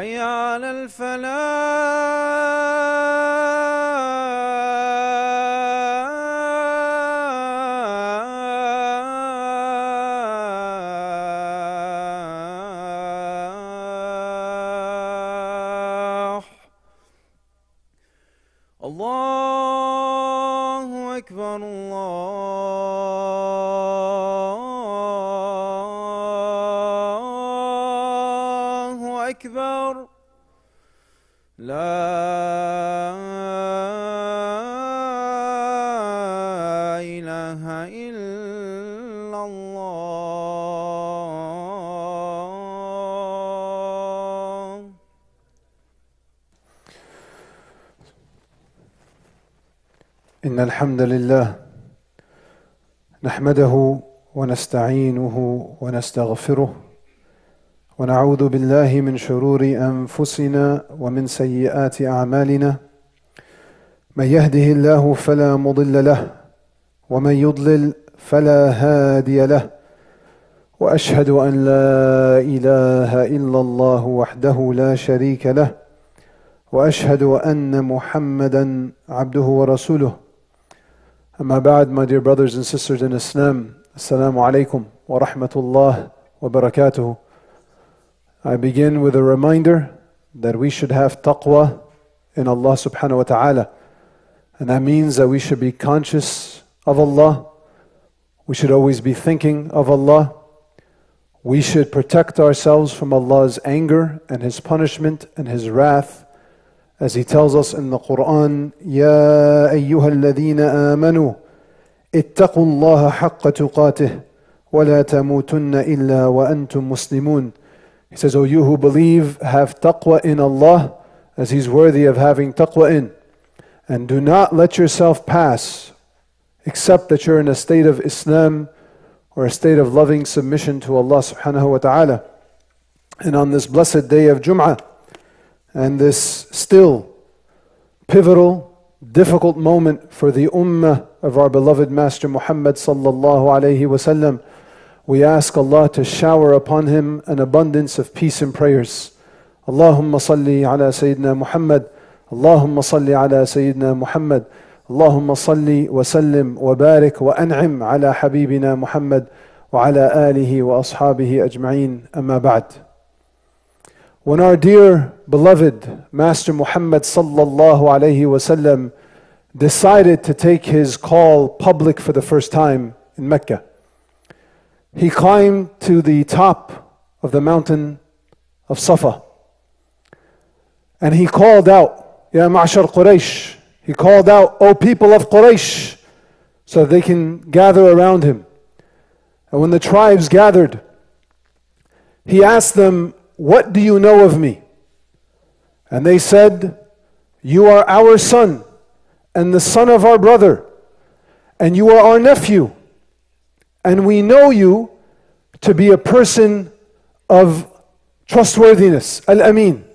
حي على الفلاح. الحمد لله. نحمده ونستعينه ونستغفره ونعوذ بالله من شرور أنفسنا ومن سيئات أعمالنا. من يهده الله فلا مضل له ومن يضلل فلا هادي له. وأشهد أن لا إله إلا الله وحده لا شريك له. وأشهد أن محمدا عبده ورسوله. Amma ba'd, my dear brothers and sisters in Islam, Assalamu alaikum wa rahmatullah wa barakatuh. I begin with a reminder that we should have taqwa in Allah subhanahu wa ta'ala. And that means that we should be conscious of Allah. We should always be thinking of Allah. We should protect ourselves from Allah's anger and His punishment and His wrath as he tells us in the Quran, يا أيها الذين آمنوا اتقوا الله حق تقاته ولا تموتن إلا وأنتم مسلمون. He says, O you who believe, have taqwa in Allah as He's worthy of having taqwa in. And do not let yourself pass except that you're in a state of Islam or a state of loving submission to Allah subhanahu wa ta'ala. And on this blessed day of Jum'ah, and this still pivotal, difficult moment for the ummah of our beloved Master Muhammad sallallahu alayhi wasallam, we ask Allah to shower upon him an abundance of peace and prayers. Allahumma salli ala Sayyidina Muhammad, Allahumma salli ala Sayyidina Muhammad, Allahumma salli wa sallim wa barik wa an'im ala Habibina Muhammad wa ala alihi wa ashabihi ajma'in amma ba'd. When our dear beloved Master Muhammad sallallahu alayhi wasallam decided to take his call public for the first time in Mecca, he climbed to the top of the mountain of Safa and he called out, Ya Ma'shar Quraysh, he called out, O people of Quraysh, so they can gather around him. And when the tribes gathered, he asked them, what do you know of me? And they said, You are our son and the son of our brother, and you are our nephew. And we know you to be a person of trustworthiness, Al Amin.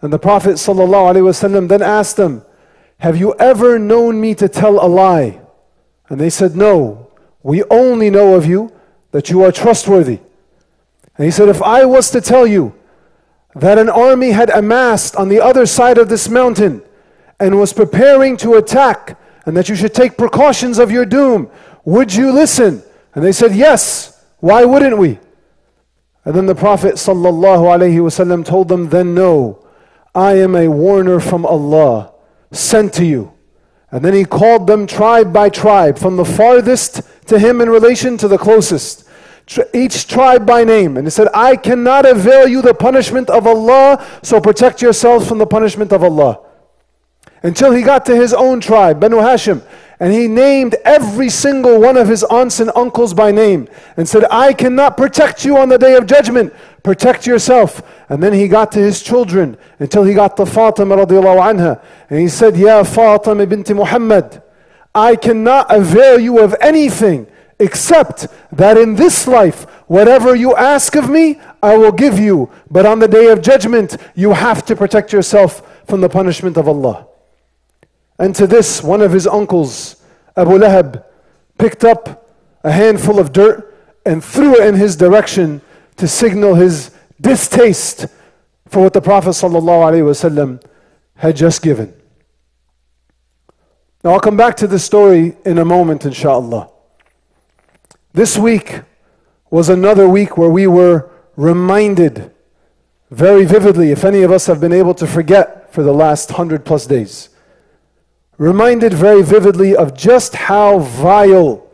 And the Prophet ﷺ then asked them, Have you ever known me to tell a lie? And they said, No, we only know of you that you are trustworthy. And he said, If I was to tell you that an army had amassed on the other side of this mountain and was preparing to attack, and that you should take precautions of your doom, would you listen? And they said, Yes. Why wouldn't we? And then the Prophet ﷺ told them, Then know, I am a warner from Allah, sent to you. And then he called them tribe by tribe, from the farthest to him in relation to the closest each tribe by name. And he said, I cannot avail you the punishment of Allah, so protect yourselves from the punishment of Allah. Until he got to his own tribe, Banu Hashim, and he named every single one of his aunts and uncles by name and said, I cannot protect you on the day of judgment. Protect yourself. And then he got to his children until he got to Fatima radiallahu anha. And he said, Ya Fatima binti Muhammad, I cannot avail you of anything except that in this life, whatever you ask of me, I will give you. But on the day of judgment, you have to protect yourself from the punishment of Allah. And to this, one of his uncles, Abu Lahab, picked up a handful of dirt and threw it in his direction to signal his distaste for what the Prophet ﷺ had just given. Now I'll come back to this story in a moment, inshallah. This week was another week where we were reminded very vividly, if any of us have been able to forget for the last hundred plus days, reminded very vividly of just how vile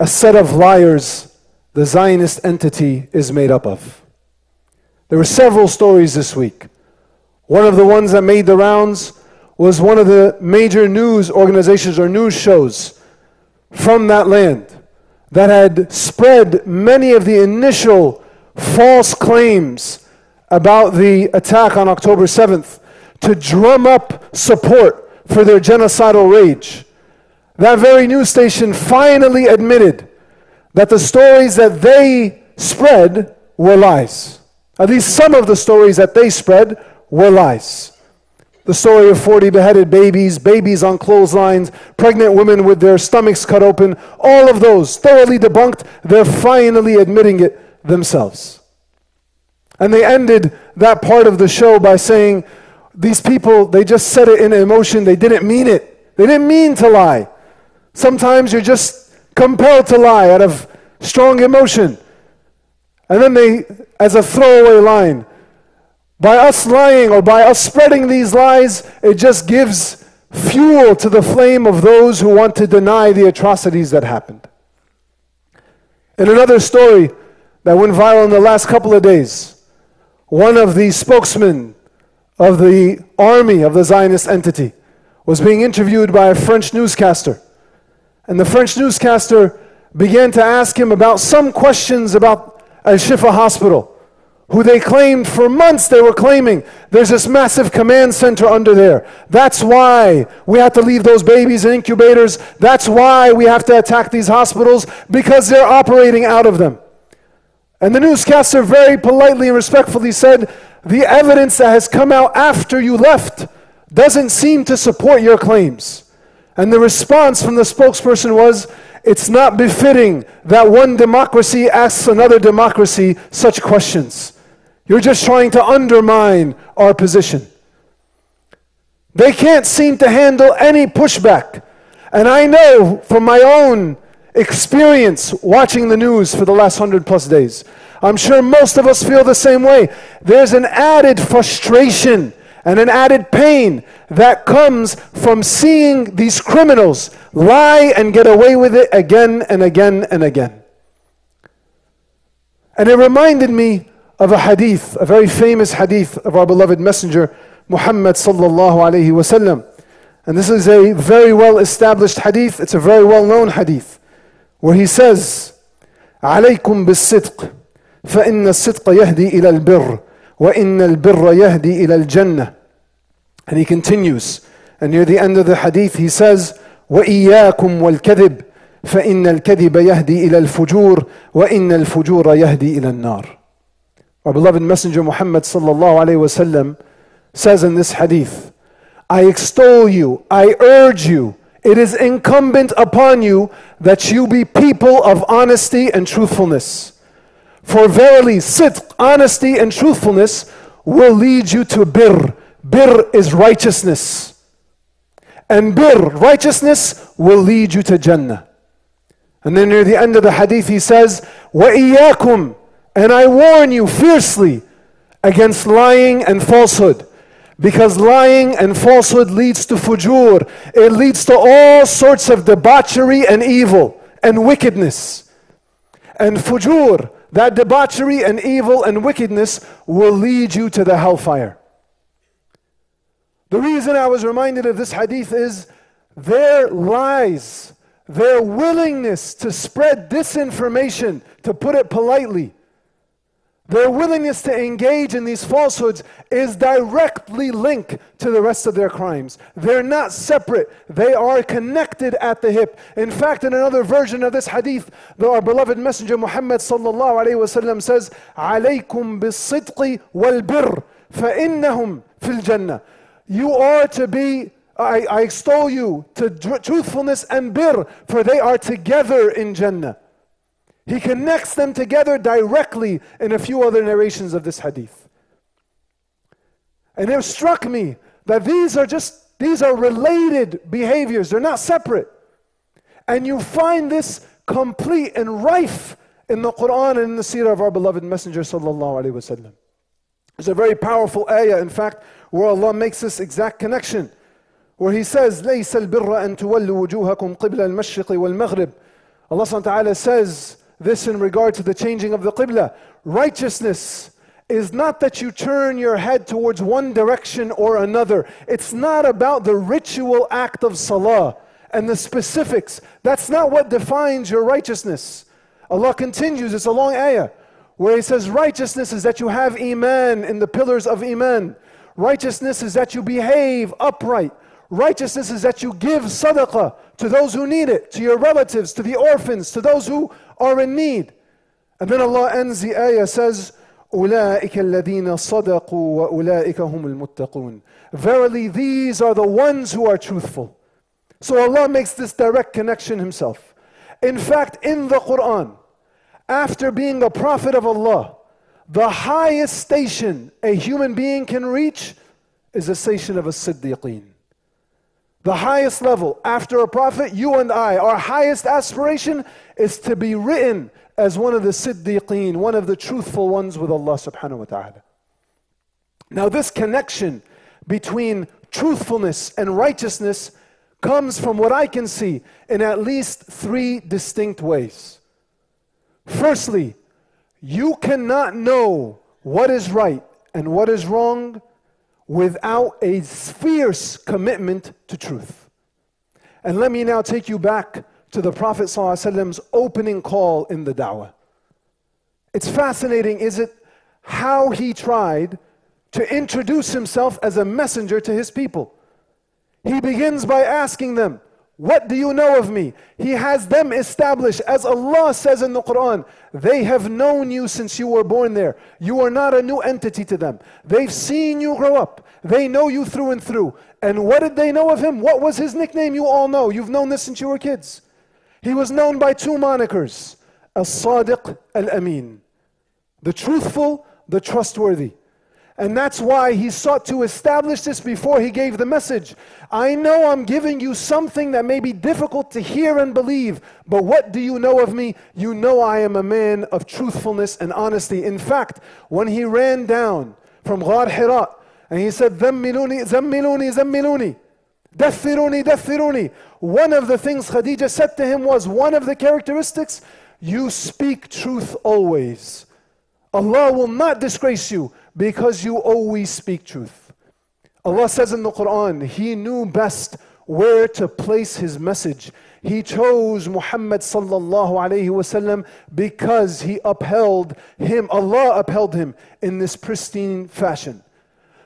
a set of liars the Zionist entity is made up of. There were several stories this week. One of the ones that made the rounds was one of the major news organizations or news shows from that land that had spread many of the initial false claims about the attack on October 7th to drum up support for their genocidal rage. That very news station finally admitted that the stories that they spread were lies. At least some of the stories that they spread were lies. The story of 40 beheaded babies, babies on clotheslines, pregnant women with their stomachs cut open, all of those thoroughly debunked. They're finally admitting it themselves. And they ended that part of the show by saying, These people, they just said it in emotion, they didn't mean it. They didn't mean to lie. Sometimes you're just compelled to lie out of strong emotion. And then they, as a throwaway line, by us lying or by us spreading these lies, it just gives fuel to the flame of those who want to deny the atrocities that happened. In another story that went viral in the last couple of days, one of the spokesmen of the army of the Zionist entity was being interviewed by a French newscaster. And the French newscaster began to ask him about some questions about Al Shifa Hospital who they claimed for months they were claiming there's this massive command center under there. That's why we have to leave those babies in incubators. That's why we have to attack these hospitals because they're operating out of them. And the newscaster very politely and respectfully said, The evidence that has come out after you left doesn't seem to support your claims. And the response from the spokesperson was, It's not befitting that one democracy asks another democracy such questions. You're just trying to undermine our position. They can't seem to handle any pushback. And I know from my own experience watching the news for the last hundred plus days, I'm sure most of us feel the same way. There's an added frustration and an added pain that comes from seeing these criminals lie and get away with it again and again and again. And it reminded me of a hadith, a very famous hadith of our beloved Messenger Muhammad sallallahu alayhi wasallam. And this is a very well established hadith, it's a very well known hadith, where he says, عليكم بالصدق فإن الصدق يهدي إلى البر وإن البر يهدي إلى الجنة. And he continues, and near the end of the hadith he says, وإياكم والكذب فإن الكذب يهدي إلى الفجور وإن الفجور يهدي إلى النار. Our beloved Messenger Muhammad sallallahu alayhi wasallam says in this hadith, I extol you, I urge you, it is incumbent upon you that you be people of honesty and truthfulness. For verily, sidq, honesty and truthfulness will lead you to bir. Bir is righteousness. And bir, righteousness, will lead you to Jannah. And then near the end of the hadith, he says, وَإِيَّاكُمْ and I warn you fiercely against lying and falsehood. Because lying and falsehood leads to fujur. It leads to all sorts of debauchery and evil and wickedness. And fujur, that debauchery and evil and wickedness will lead you to the hellfire. The reason I was reminded of this hadith is their lies, their willingness to spread disinformation, to put it politely, their willingness to engage in these falsehoods is directly linked to the rest of their crimes. They're not separate, they are connected at the hip. In fact, in another version of this hadith, the, our beloved Messenger Muhammad وسلم, says, عليكم بالصدق والبر فإنهم في الجنة. You are to be I, I extol you to truthfulness and bir, for they are together in Jannah. He connects them together directly in a few other narrations of this hadith. And it struck me that these are just, these are related behaviors. They're not separate. And you find this complete and rife in the Quran and in the seerah of our beloved Messenger sallallahu alaihi wasallam. There's a very powerful ayah, in fact, where Allah makes this exact connection. Where He says, لَيْسَ الْبِرَّ أَن تُوَلُّوا وُجُوهَكُمْ قِبْلَ الْمَشْرِقِ وَالْمَغْرِبِ Allah subhanahu wa ta'ala says this in regard to the changing of the qibla. Righteousness is not that you turn your head towards one direction or another. It's not about the ritual act of salah and the specifics. That's not what defines your righteousness. Allah continues, it's a long ayah, where He says, Righteousness is that you have Iman in the pillars of Iman. Righteousness is that you behave upright. Righteousness is that you give sadaqah to those who need it, to your relatives, to the orphans, to those who are in need. And then Allah ends the ayah, says, أولئك الذين صدقوا وأولئك هم المتقون. Verily, these are the ones who are truthful. So Allah makes this direct connection Himself. In fact, in the Quran, after being a prophet of Allah, the highest station a human being can reach is the station of a Siddiqeen. The highest level after a prophet, you and I, our highest aspiration is to be written as one of the Siddiqeen, one of the truthful ones with Allah subhanahu wa ta'ala. Now, this connection between truthfulness and righteousness comes from what I can see in at least three distinct ways. Firstly, you cannot know what is right and what is wrong without a fierce commitment to truth. And let me now take you back to the Prophet ﷺ's opening call in the da'wah. It's fascinating, is it, how he tried to introduce himself as a messenger to his people. He begins by asking them, What do you know of me? He has them established, as Allah says in the Quran, they have known you since you were born there. You are not a new entity to them. They've seen you grow up, they know you through and through. And what did they know of him? What was his nickname? You all know. You've known this since you were kids. He was known by two monikers As Sadiq Al Amin, the truthful, the trustworthy. And that's why he sought to establish this before he gave the message. I know I'm giving you something that may be difficult to hear and believe, but what do you know of me? You know I am a man of truthfulness and honesty. In fact, when he ran down from Ghar Hira and he said, Zammiluni, Zammiluni, Zammiluni, Dathiruni, Dathiruni. One of the things Khadija said to him was, one of the characteristics, you speak truth always. Allah will not disgrace you because you always speak truth. Allah says in the Quran, He knew best where to place His message. He chose Muhammad sallallahu alayhi wasallam because He upheld him, Allah upheld him in this pristine fashion.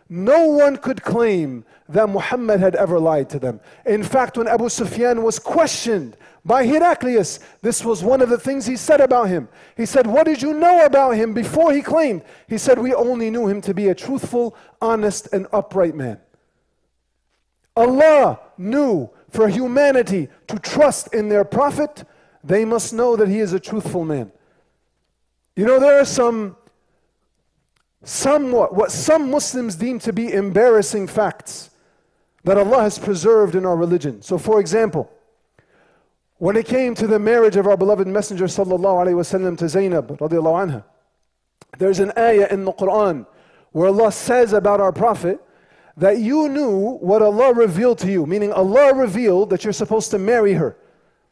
No one could claim that Muhammad had ever lied to them. In fact, when Abu Sufyan was questioned by Heraclius, this was one of the things he said about him. He said, What did you know about him before he claimed? He said, We only knew him to be a truthful, honest, and upright man. Allah knew for humanity to trust in their prophet, they must know that he is a truthful man. You know, there are some somewhat what some Muslims deem to be embarrassing facts that Allah has preserved in our religion. So, for example, when it came to the marriage of our beloved Messenger sallallahu alaihi wasallam to Zainab radiallahu anha, there's an ayah in the Quran where Allah says about our Prophet that you knew what Allah revealed to you, meaning Allah revealed that you're supposed to marry her.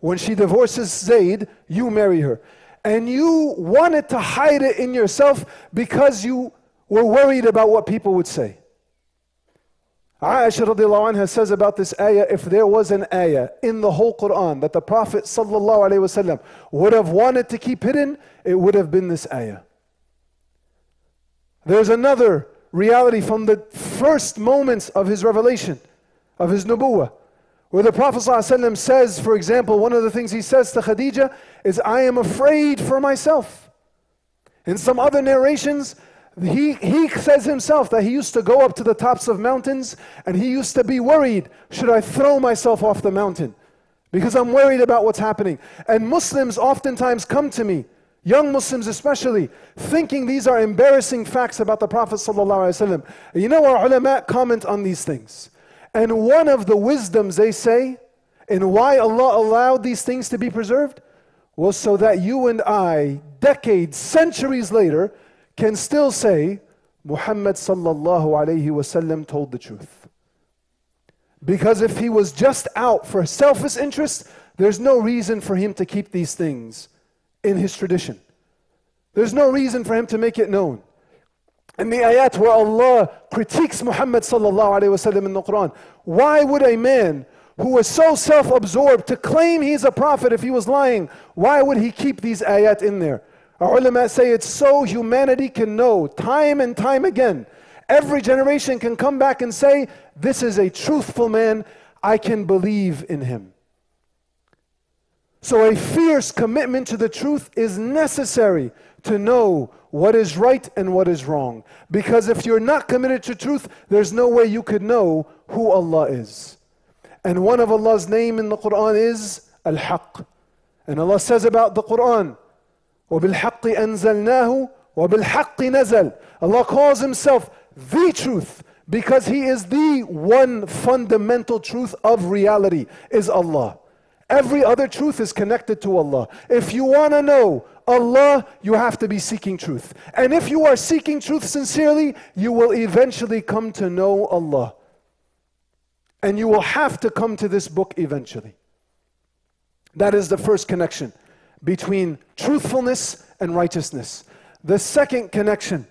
When she divorces Zayd, you marry her. And you wanted to hide it in yourself because you were worried about what people would say. Aisha radiallahu anha says about this ayah, if there was an ayah in the whole Quran that the Prophet wasallam would have wanted to keep hidden, it would have been this ayah. There's another reality from the first moments of his revelation, of his nubuwah, where the Prophet says, for example, one of the things he says to Khadija is, I am afraid for myself. In some other narrations, he, he says himself that he used to go up to the tops of mountains and he used to be worried should I throw myself off the mountain? Because I'm worried about what's happening. And Muslims oftentimes come to me young Muslims especially, thinking these are embarrassing facts about the Prophet. You know, our ulama comment on these things. And one of the wisdoms they say, in why Allah allowed these things to be preserved, was so that you and I, decades, centuries later, can still say, Muhammad sallallahu alayhi wasallam told the truth. Because if he was just out for selfish interest, there's no reason for him to keep these things in his tradition. There's no reason for him to make it known. And the ayat where Allah critiques Muhammad sallallahu alayhi wasallam in the Quran, why would a man who was so self-absorbed to claim he's a prophet if he was lying, why would he keep these ayat in there? Our ulama say it's so humanity can know time and time again. Every generation can come back and say, this is a truthful man, I can believe in him. So a fierce commitment to the truth is necessary to know what is right and what is wrong. Because if you're not committed to truth, there's no way you could know who Allah is. And one of Allah's name in the Quran is Al-Haq. And Allah says about the Quran, وَبِالْحَقِّ أَنزَلْنَاهُ وَبِالْحَقِّ نَزَلْ Allah calls Himself the truth because He is the one fundamental truth of reality is Allah. Every other truth is connected to Allah. If you want to know Allah, you have to be seeking truth. And if you are seeking truth sincerely, you will eventually come to know Allah. And you will have to come to this book eventually. That is the first connection between truthfulness and righteousness. The second connection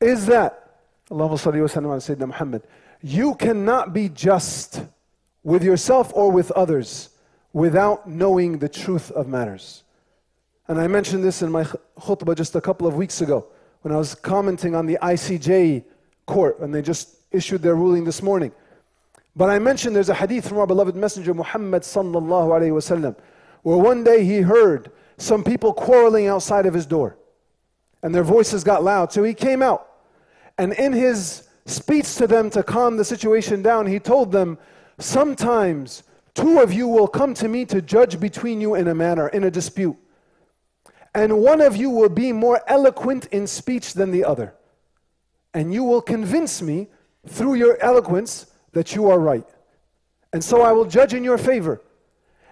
is that, Allahumma salli wa sallam ala Sayyidina Muhammad, you cannot be just with yourself or with others without knowing the truth of matters. And I mentioned this in my khutbah just a couple of weeks ago when I was commenting on the ICJ court and they just issued their ruling this morning. But I mentioned there's a hadith from our beloved Messenger Muhammad sallallahu alayhi wasallam where one day he heard some people quarreling outside of his door and their voices got loud. So he came out and in his speech to them to calm the situation down, he told them, Sometimes two of you will come to me to judge between you in a manner, in a dispute. And one of you will be more eloquent in speech than the other. And you will convince me through your eloquence that you are right. And so I will judge in your favor.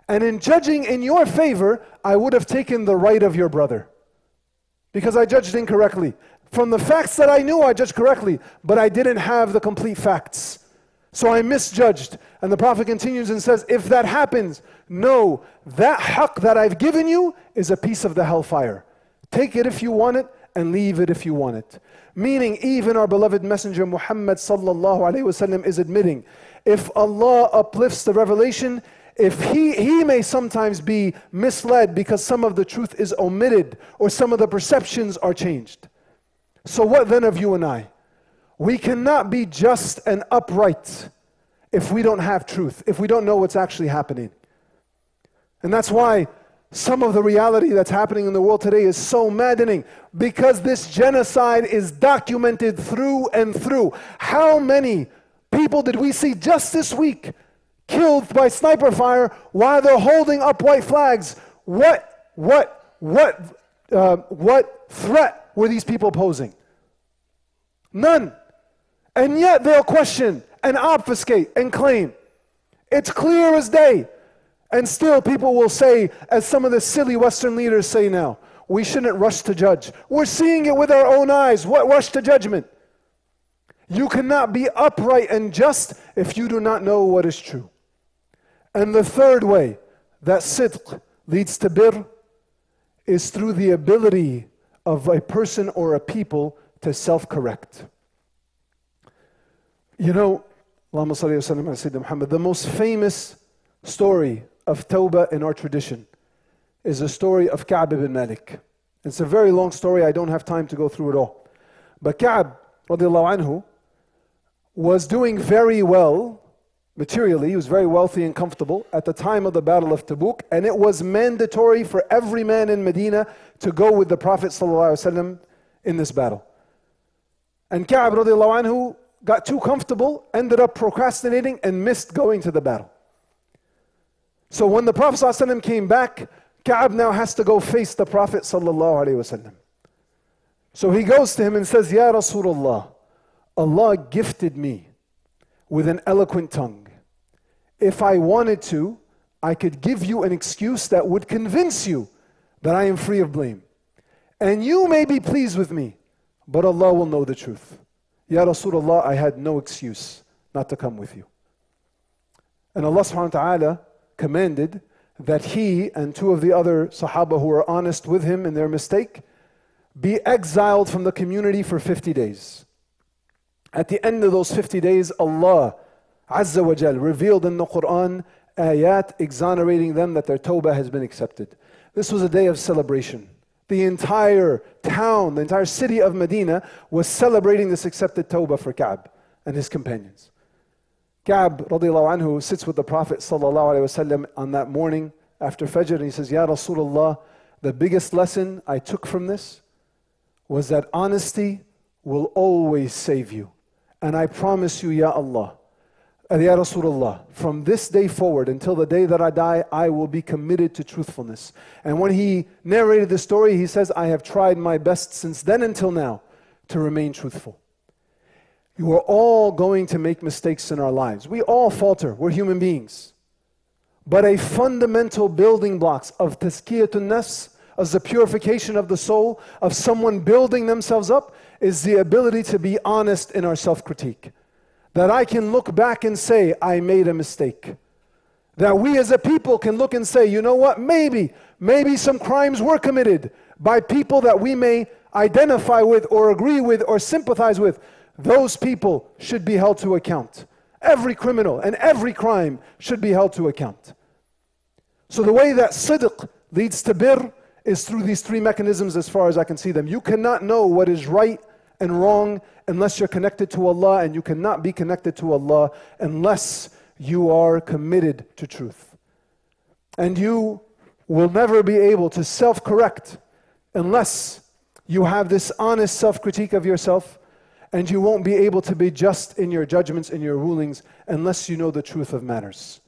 And in judging in your favor, I would have taken the right of your brother. Because I judged incorrectly. From the facts that I knew, I judged correctly, but I didn't have the complete facts. So I misjudged. And the Prophet continues and says, If that happens, know that haqq that I've given you is a piece of the hellfire. Take it if you want it, and leave it if you want it. Meaning, even our beloved Messenger Muhammad is admitting, if Allah uplifts the revelation, if he, he may sometimes be misled because some of the truth is omitted or some of the perceptions are changed. So, what then of you and I? We cannot be just and upright if we don't have truth, if we don't know what's actually happening. And that's why some of the reality that's happening in the world today is so maddening because this genocide is documented through and through. How many people did we see just this week killed by sniper fire while they're holding up white flags? What, what, what, uh, what threat were these people posing? None. And yet they'll question and obfuscate and claim. It's clear as day. And still, people will say, as some of the silly Western leaders say now, we shouldn't rush to judge. We're seeing it with our own eyes. What rush to judgment? You cannot be upright and just if you do not know what is true. And the third way that sidq leads to bir is through the ability of a person or a people to self correct. You know, Muhammad, the most famous story of Tawbah in our tradition is the story of Ka'b ibn Malik. It's a very long story, I don't have time to go through it all. But Ka'b anhu, was doing very well materially, he was very wealthy and comfortable at the time of the Battle of Tabuk, and it was mandatory for every man in Medina to go with the Prophet ﷺ in this battle. And Ka'b anhu got too comfortable, ended up procrastinating, and missed going to the battle. So when the Prophet ﷺ came back, Ka'ab now has to go face the Prophet wasallam. So he goes to him and says, Ya Rasulullah, Allah gifted me with an eloquent tongue. If I wanted to, I could give you an excuse that would convince you that I am free of blame. And you may be pleased with me, but Allah will know the truth. Ya Rasulullah, I had no excuse not to come with you. And Allah subhanahu wa ta'ala commanded that he and two of the other Sahaba who were honest with him in their mistake be exiled from the community for 50 days. At the end of those 50 days, Allah Azza wa Jal revealed in the Quran ayat exonerating them that their tawbah has been accepted. This was a day of celebration. The entire town, the entire city of Medina was celebrating this accepted tawbah for Ka'b and his companions. Ka'b anhu sits with the Prophet wasallam on that morning after Fajr and he says, Ya Rasulullah, the biggest lesson I took from this was that honesty will always save you. And I promise you, Ya Allah, Ya Rasulullah, from this day forward until the day that I die, I will be committed to truthfulness. And when he narrated the story, he says, I have tried my best since then until now to remain truthful. You are all going to make mistakes in our lives. We all falter. We're human beings. But a fundamental building blocks of tazkiyatun nafs, of the purification of the soul, of someone building themselves up, is the ability to be honest in our self critique that I can look back and say, I made a mistake. That we as a people can look and say, you know what, maybe, maybe some crimes were committed by people that we may identify with or agree with or sympathize with. Those people should be held to account. Every criminal and every crime should be held to account. So the way that sidq leads to bir is through these three mechanisms as far as I can see them. You cannot know what is right and wrong unless you're connected to Allah, and you cannot be connected to Allah unless you are committed to truth. And you will never be able to self correct unless you have this honest self critique of yourself, and you won't be able to be just in your judgments and your rulings unless you know the truth of matters.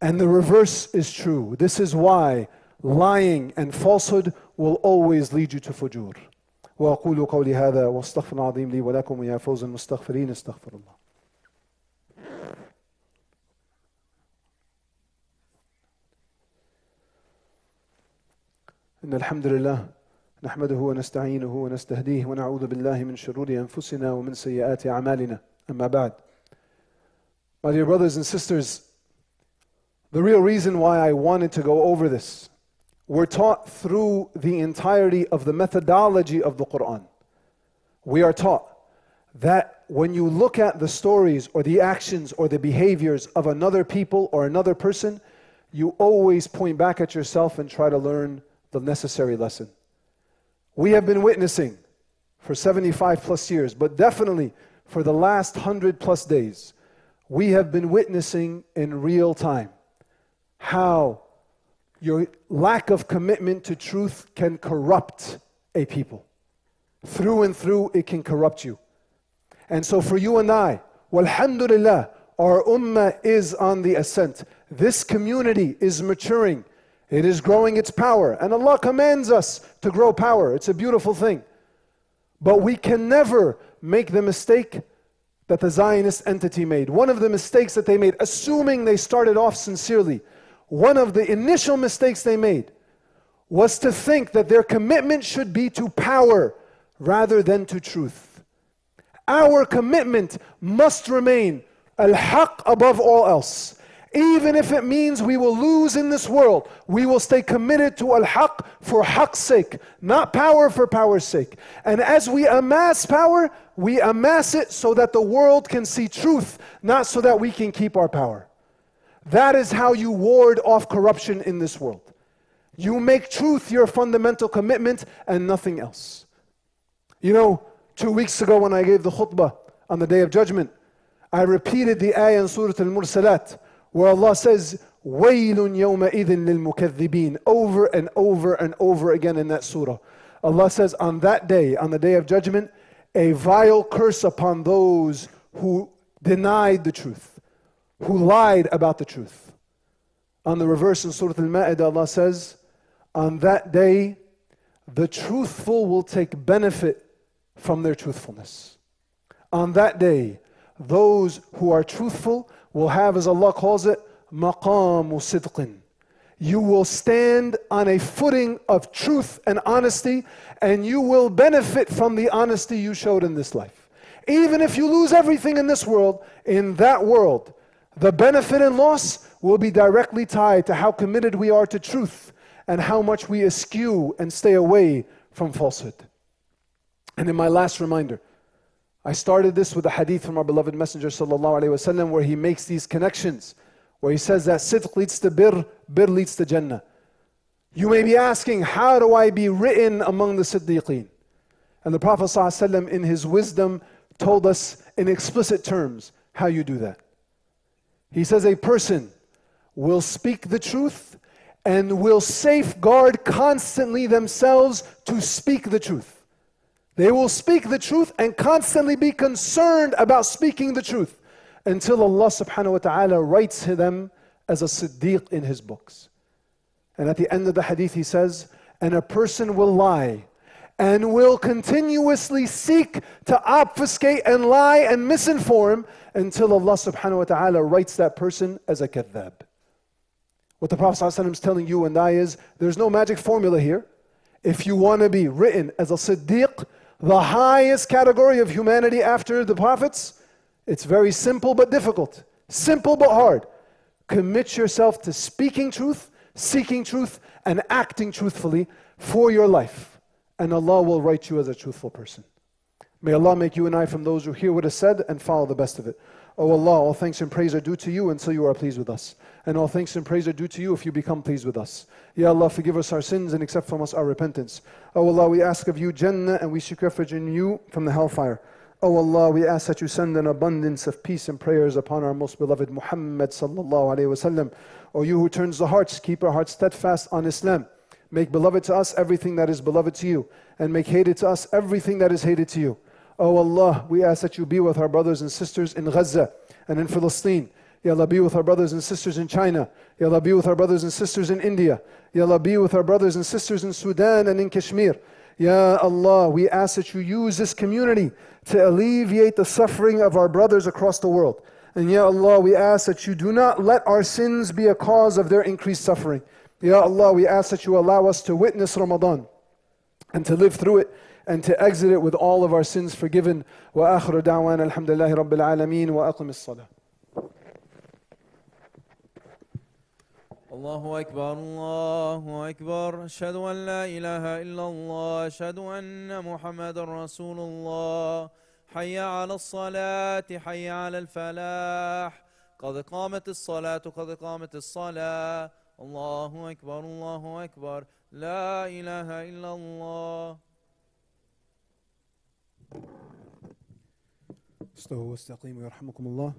And the reverse is true. This is why lying and falsehood will always lead you to fujur. وأقول قولي هذا واستغفر العظيم لي ولكم ويا فوز المستغفرين استغفر الله. إن الحمد لله نحمده ونستعينه ونستهديه ونعوذ بالله من شرور أنفسنا ومن سيئات أعمالنا. أما بعد My dear brothers and sisters, the real reason why I wanted to go over this we're taught through the entirety of the methodology of the Quran. We are taught that when you look at the stories or the actions or the behaviors of another people or another person, you always point back at yourself and try to learn the necessary lesson. We have been witnessing for 75 plus years, but definitely for the last 100 plus days, we have been witnessing in real time how your lack of commitment to truth can corrupt a people. Through and through, it can corrupt you. And so for you and I, walhamdulillah, our ummah is on the ascent. This community is maturing. It is growing its power. And Allah commands us to grow power. It's a beautiful thing. But we can never make the mistake that the Zionist entity made. One of the mistakes that they made, assuming they started off sincerely, one of the initial mistakes they made was to think that their commitment should be to power rather than to truth. Our commitment must remain al-haq above all else. Even if it means we will lose in this world, we will stay committed to al-haq for haq's sake, not power for power's sake. And as we amass power, we amass it so that the world can see truth, not so that we can keep our power. That is how you ward off corruption in this world. You make truth your fundamental commitment and nothing else. You know, two weeks ago when I gave the khutbah on the day of judgment, I repeated the ayah in Surah Al Mursalat where Allah says, وَيْلٌ يَوْمَئِذٍ لِلْمُكَذِّبِينَ over and over and over again in that surah. Allah says, on that day, on the day of judgment, a vile curse upon those who denied the truth who lied about the truth. On the reverse in Surah Al Ma'idah, Allah says, On that day, the truthful will take benefit from their truthfulness. On that day, those who are truthful will have, as Allah calls it, maqam sidqin. You will stand on a footing of truth and honesty, and you will benefit from the honesty you showed in this life. Even if you lose everything in this world, in that world, the benefit and loss will be directly tied to how committed we are to truth and how much we eschew and stay away from falsehood. And in my last reminder, I started this with a hadith from our beloved Messenger wasallam where he makes these connections, where he says that sidq leads to bir, bir leads to Jannah. You may be asking, how do I be written among the Siddiqeen? And the Prophet ﷺ, in his wisdom, told us in explicit terms how you do that. He says, A person will speak the truth and will safeguard constantly themselves to speak the truth. They will speak the truth and constantly be concerned about speaking the truth until Allah subhanahu wa ta'ala writes to them as a siddiq in His books. And at the end of the hadith, He says, And a person will lie and will continuously seek to obfuscate and lie and misinform until Allah subhanahu wa ta'ala writes that person as a kadhab. What the Prophet ﷺ is telling you and I is there's no magic formula here. If you want to be written as a siddiq, the highest category of humanity after the prophets, it's very simple but difficult. Simple but hard. Commit yourself to speaking truth, seeking truth, and acting truthfully for your life and Allah will write you as a truthful person. May Allah make you and I from those who hear what is said and follow the best of it. O Allah, all thanks and praise are due to you until you are pleased with us. And all thanks and praise are due to you if you become pleased with us. Ya Allah, forgive us our sins and accept from us our repentance. O Allah, we ask of you Jannah and we seek refuge in you from the hellfire. O Allah, we ask that you send an abundance of peace and prayers upon our most beloved Muhammad sallallahu alayhi wasallam. O you who turns the hearts, keep our hearts steadfast on Islam. Make beloved to us everything that is beloved to you, and make hated to us everything that is hated to you. O oh Allah, we ask that you be with our brothers and sisters in Gaza and in Palestine. Ya Allah, be with our brothers and sisters in China. Ya Allah, be with our brothers and sisters in India. Ya Allah, be with our brothers and sisters in Sudan and in Kashmir. Ya Allah, we ask that you use this community to alleviate the suffering of our brothers across the world. And Ya Allah, we ask that you do not let our sins be a cause of their increased suffering. Ya Allah, we ask that you allow us to witness Ramadan and to live through it and to exit it with all of our sins forgiven. Da'wana alhamdulillahi rabbil alameen wa aqim as-salah. الله أكبر الله أكبر أشهد أن لا إله إلا الله أشهد أن محمد رسول الله حي على الصلاة حي على الفلاح قد قامت الصلاة قد قامت الصلاة Allahu Ekber, Allahu Ekber, La ilahe illallah. Stahu istaqimu yarhamukumullah.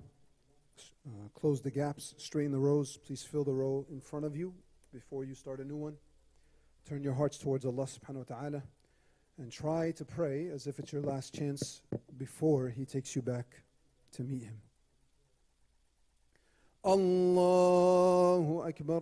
Uh, close the gaps, straighten the rows. Please fill the row in front of you before you start a new one. Turn your hearts towards Allah subhanahu wa ta'ala and try to pray as if it's your last chance before He takes you back to meet Him. Allahu Akbar.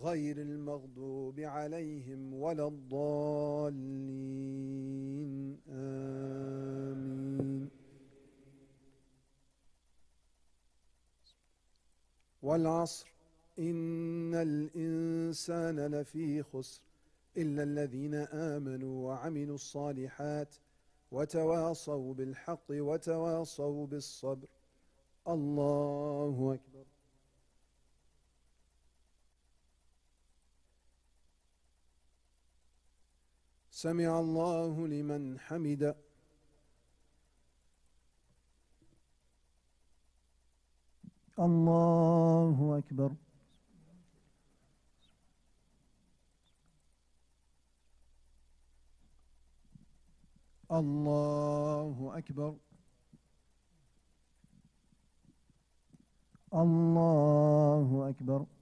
غير المغضوب عليهم ولا الضالين. آمين. والعصر. إن الإنسان لفي خسر إلا الذين آمنوا وعملوا الصالحات وتواصوا بالحق وتواصوا بالصبر. الله أكبر. سمع الله لمن حمد. الله أكبر. الله أكبر. الله أكبر.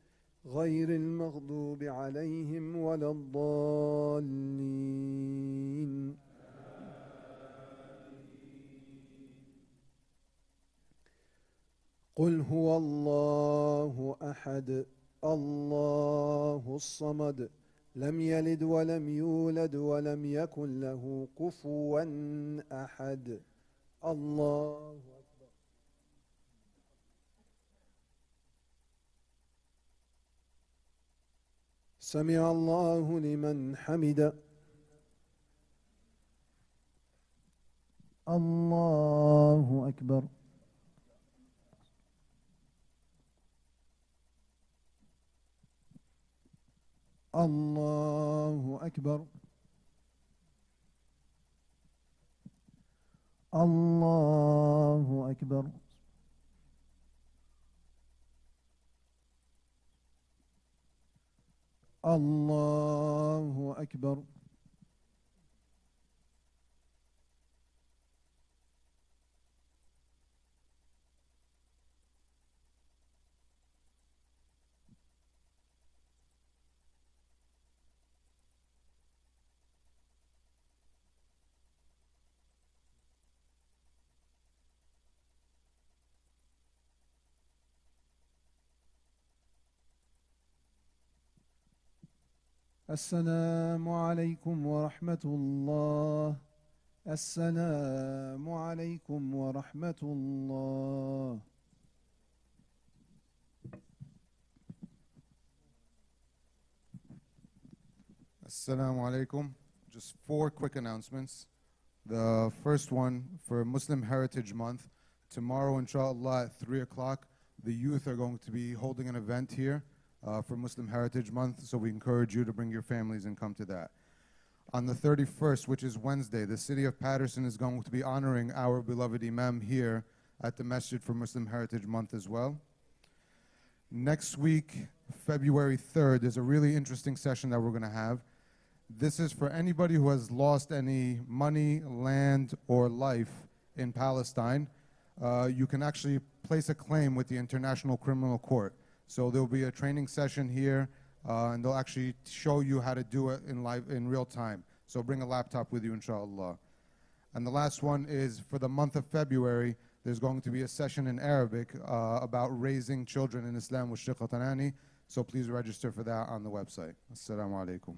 غير المغضوب عليهم ولا الضالين. قل هو الله أحد الله الصمد. لم يلد ولم يولد ولم يكن له كفوا أحد. الله سمع الله لمن حمد. الله أكبر. الله أكبر. الله أكبر الله أكبر. السلام عليكم ورحمة الله السلام عليكم ورحمة الله Assalamu alaikum. Just four quick announcements. The first one for Muslim Heritage Month. Tomorrow, inshallah, at 3 o'clock, the youth are going to be holding an event here uh, for Muslim Heritage Month, so we encourage you to bring your families and come to that. On the 31st, which is Wednesday, the city of Paterson is going to be honoring our beloved Imam here at the Masjid for Muslim Heritage Month as well. Next week, February 3rd, there's a really interesting session that we're going to have. This is for anybody who has lost any money, land, or life in Palestine. Uh, you can actually place a claim with the International Criminal Court. So there'll be a training session here, uh, and they'll actually show you how to do it in live in real time. So bring a laptop with you, inshallah. And the last one is for the month of February. There's going to be a session in Arabic uh, about raising children in Islam with Sheikh Tanani. So please register for that on the website. Assalamu alaikum.